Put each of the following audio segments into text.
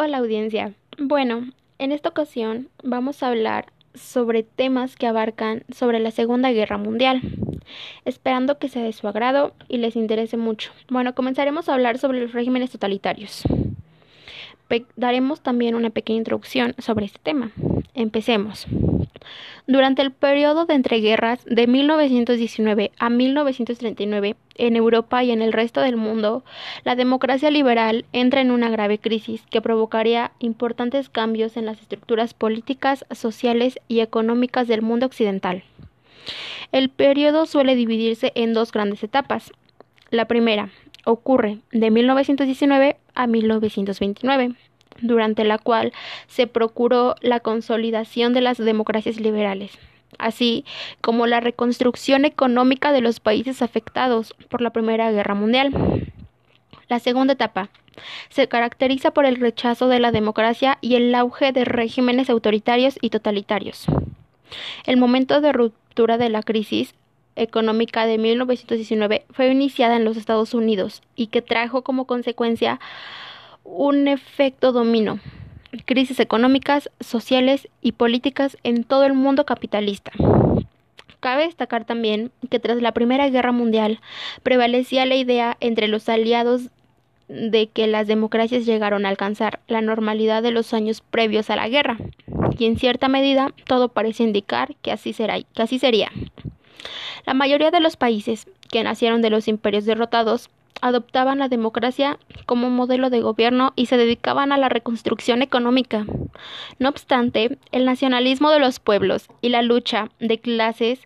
Hola audiencia. Bueno, en esta ocasión vamos a hablar sobre temas que abarcan sobre la Segunda Guerra Mundial, esperando que sea de su agrado y les interese mucho. Bueno, comenzaremos a hablar sobre los regímenes totalitarios. daremos también una pequeña introducción sobre este tema. Empecemos. Durante el periodo de entreguerras de 1919 a 1939, en Europa y en el resto del mundo, la democracia liberal entra en una grave crisis que provocaría importantes cambios en las estructuras políticas, sociales y económicas del mundo occidental. El periodo suele dividirse en dos grandes etapas. La primera ocurre de 1919 a 1929 durante la cual se procuró la consolidación de las democracias liberales, así como la reconstrucción económica de los países afectados por la Primera Guerra Mundial. La segunda etapa se caracteriza por el rechazo de la democracia y el auge de regímenes autoritarios y totalitarios. El momento de ruptura de la crisis económica de 1919 fue iniciada en los Estados Unidos y que trajo como consecuencia un efecto domino, crisis económicas, sociales y políticas en todo el mundo capitalista. Cabe destacar también que tras la Primera Guerra Mundial prevalecía la idea entre los aliados de que las democracias llegaron a alcanzar la normalidad de los años previos a la guerra, y en cierta medida todo parece indicar que así, será, que así sería. La mayoría de los países que nacieron de los imperios derrotados adoptaban la democracia como modelo de gobierno y se dedicaban a la reconstrucción económica. No obstante, el nacionalismo de los pueblos y la lucha de clases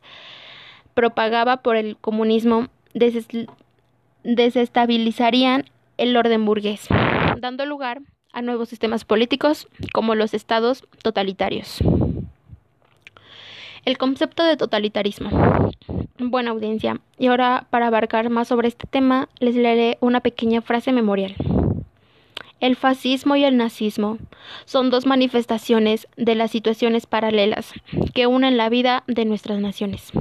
propagada por el comunismo desestabilizarían el orden burgués, dando lugar a nuevos sistemas políticos como los estados totalitarios. El concepto de totalitarismo. Buena audiencia. Y ahora, para abarcar más sobre este tema, les leeré una pequeña frase memorial. El fascismo y el nazismo son dos manifestaciones de las situaciones paralelas que unen la vida de nuestras naciones.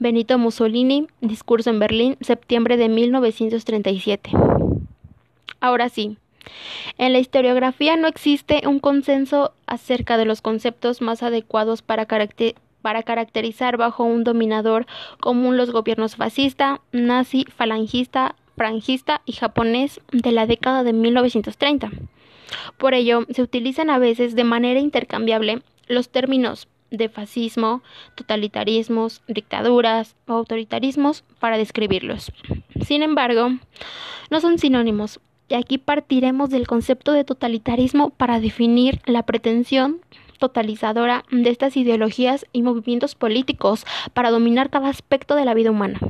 Benito Mussolini, discurso en Berlín, septiembre de 1937. Ahora sí, en la historiografía no existe un consenso acerca de los conceptos más adecuados para, caracterizar bajo un dominador común los gobiernos fascista, nazi, falangista, frangista y japonés de la década de 1930. Por ello, se utilizan a veces de manera intercambiable los términos de fascismo, totalitarismos, dictaduras o autoritarismos para describirlos. Sin embargo, no son sinónimos, y aquí partiremos del concepto de totalitarismo para definir la pretensión totalizadora de estas ideologías y movimientos políticos para dominar cada aspecto de la vida humana.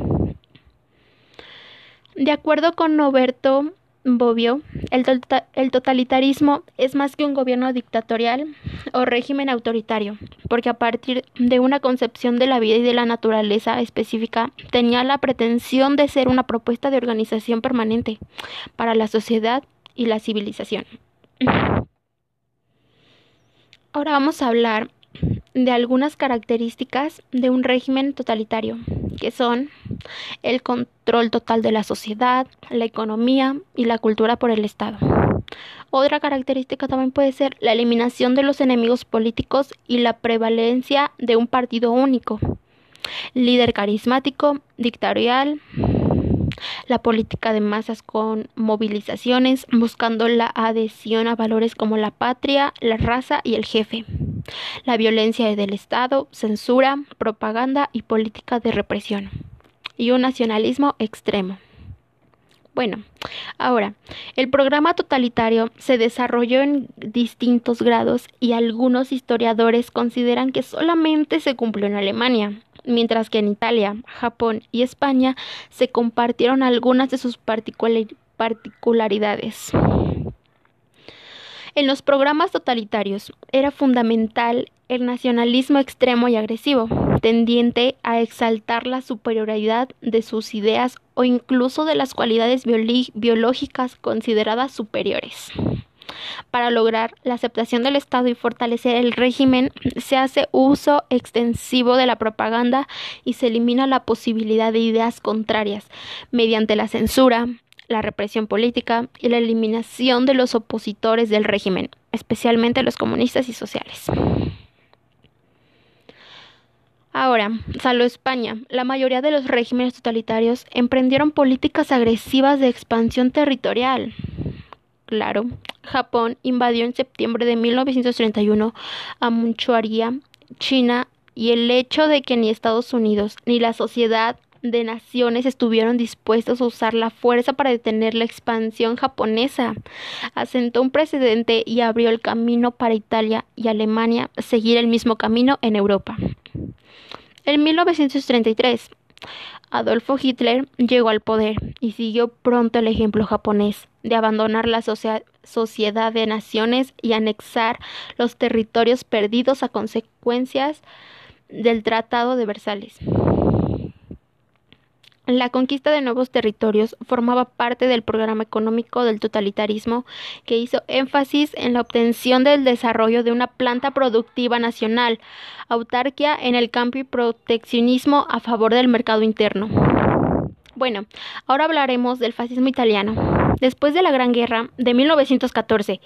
De acuerdo con Roberto Bobbio, el, tota-, el, totalitarismo es más que un gobierno dictatorial o régimen autoritario, porque a partir de una concepción de la vida y de la naturaleza específica, tenía la pretensión de ser una propuesta de organización permanente para la sociedad y la civilización. Ahora vamos a hablar de algunas características de un régimen totalitario, que son el control total de la sociedad, la economía y la cultura por el Estado. Otra característica también puede ser la eliminación de los enemigos políticos y la prevalencia de un partido único. Líder carismático, dictatorial, la política de masas con movilizaciones, buscando la adhesión a valores como la patria, la raza y el jefe la violencia del Estado, censura, propaganda y política de represión, y un nacionalismo extremo. Bueno, ahora, el programa totalitario se desarrolló en distintos grados y algunos historiadores consideran que solamente se cumplió en Alemania, mientras que en Italia, Japón y España se compartieron algunas de sus particularidades. En los programas totalitarios era fundamental el nacionalismo extremo y agresivo, tendiente a exaltar la superioridad de sus ideas o incluso de las cualidades biológicas consideradas superiores. Para lograr la aceptación del Estado y fortalecer el régimen, se hace uso extensivo de la propaganda y se elimina la posibilidad de ideas contrarias mediante la censura, la represión política y la eliminación de los opositores del régimen, especialmente los comunistas y sociales. Ahora, salvo España, la mayoría de los regímenes totalitarios emprendieron políticas agresivas de expansión territorial. Claro, Japón invadió en septiembre de 1931 a Manchuria, China, y el hecho de que ni Estados Unidos ni la sociedad de naciones estuvieron dispuestos a usar la fuerza para detener la expansión japonesa. Asentó un precedente y abrió el camino para Italia y Alemania seguir el mismo camino en Europa. En 1933, Adolfo Hitler llegó al poder y siguió pronto el ejemplo japonés de abandonar la sociedad de naciones y anexar los territorios perdidos a consecuencias del Tratado de Versalles. La conquista de nuevos territorios formaba parte del programa económico del totalitarismo que hizo énfasis en la obtención del desarrollo de una planta productiva nacional, autarquia en el campo y proteccionismo a favor del mercado interno. Bueno, ahora hablaremos del fascismo italiano. Después de la Gran Guerra de 1914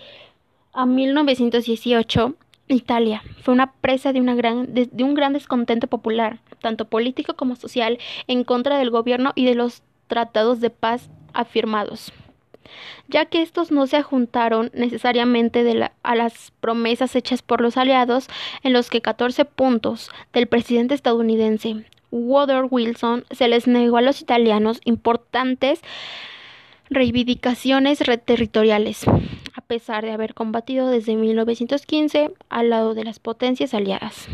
a 1918, Italia. Fue una presa de, un gran descontento popular, tanto político como social, en contra del gobierno y de los tratados de paz afirmados, ya que estos no se juntaron necesariamente a las promesas hechas por los aliados, en los que 14 puntos del presidente estadounidense Woodrow Wilson se les negó a los italianos importantes reivindicaciones territoriales, pesar de haber combatido desde 1915 al lado de las potencias aliadas.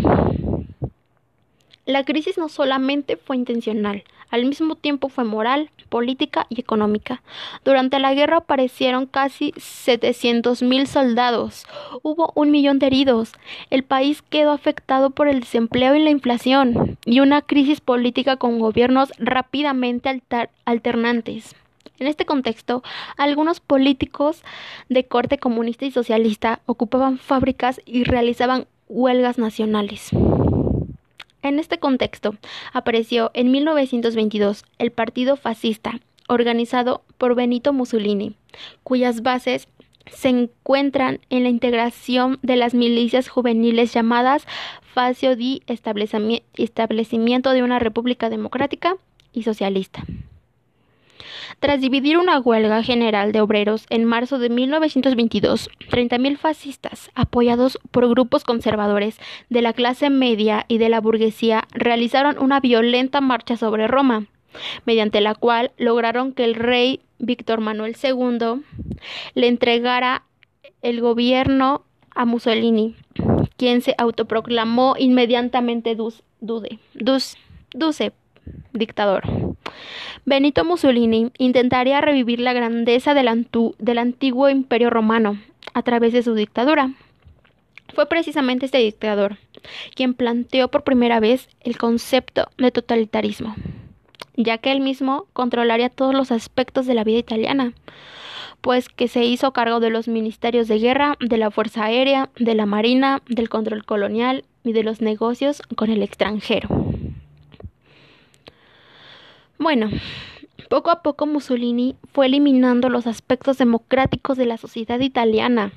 La crisis no solamente fue intencional, al mismo tiempo fue moral, política y económica. Durante la guerra aparecieron casi 700.000 soldados, hubo un millón de heridos, el país quedó afectado por el desempleo y la inflación, y una crisis política con gobiernos rápidamente alternantes. En este contexto, algunos políticos de corte comunista y socialista ocupaban fábricas y realizaban huelgas nacionales. En este contexto, apareció en 1922 el Partido Fascista, organizado por Benito Mussolini, cuyas bases se encuentran en la integración de las milicias juveniles llamadas Facio di Establecimiento de una República Democrática y Socialista. Tras dividir una huelga general de obreros en marzo de 1922, 30.000 fascistas, apoyados por grupos conservadores de la clase media y de la burguesía, realizaron una violenta marcha sobre Roma, mediante la cual lograron que el rey Víctor Manuel II le entregara el gobierno a Mussolini, quien se autoproclamó inmediatamente duce, dictador. Benito Mussolini intentaría revivir la grandeza del, antiguo imperio romano a través de su dictadura. Fue precisamente este dictador quien planteó por primera vez el concepto de totalitarismo, ya que él mismo controlaría todos los aspectos de la vida italiana, pues que se hizo cargo de los ministerios de guerra, de la Fuerza Aérea, de la Marina, del control colonial y de los negocios con el extranjero. Bueno, poco a poco Mussolini fue eliminando los aspectos democráticos de la sociedad italiana,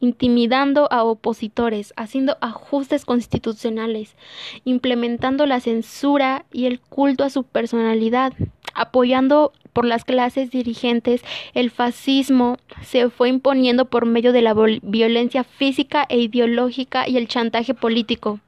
intimidando a opositores, haciendo ajustes constitucionales, implementando la censura y el culto a su personalidad, apoyando por las clases dirigentes, el fascismo se fue imponiendo por medio de la violencia física e ideológica y el chantaje político.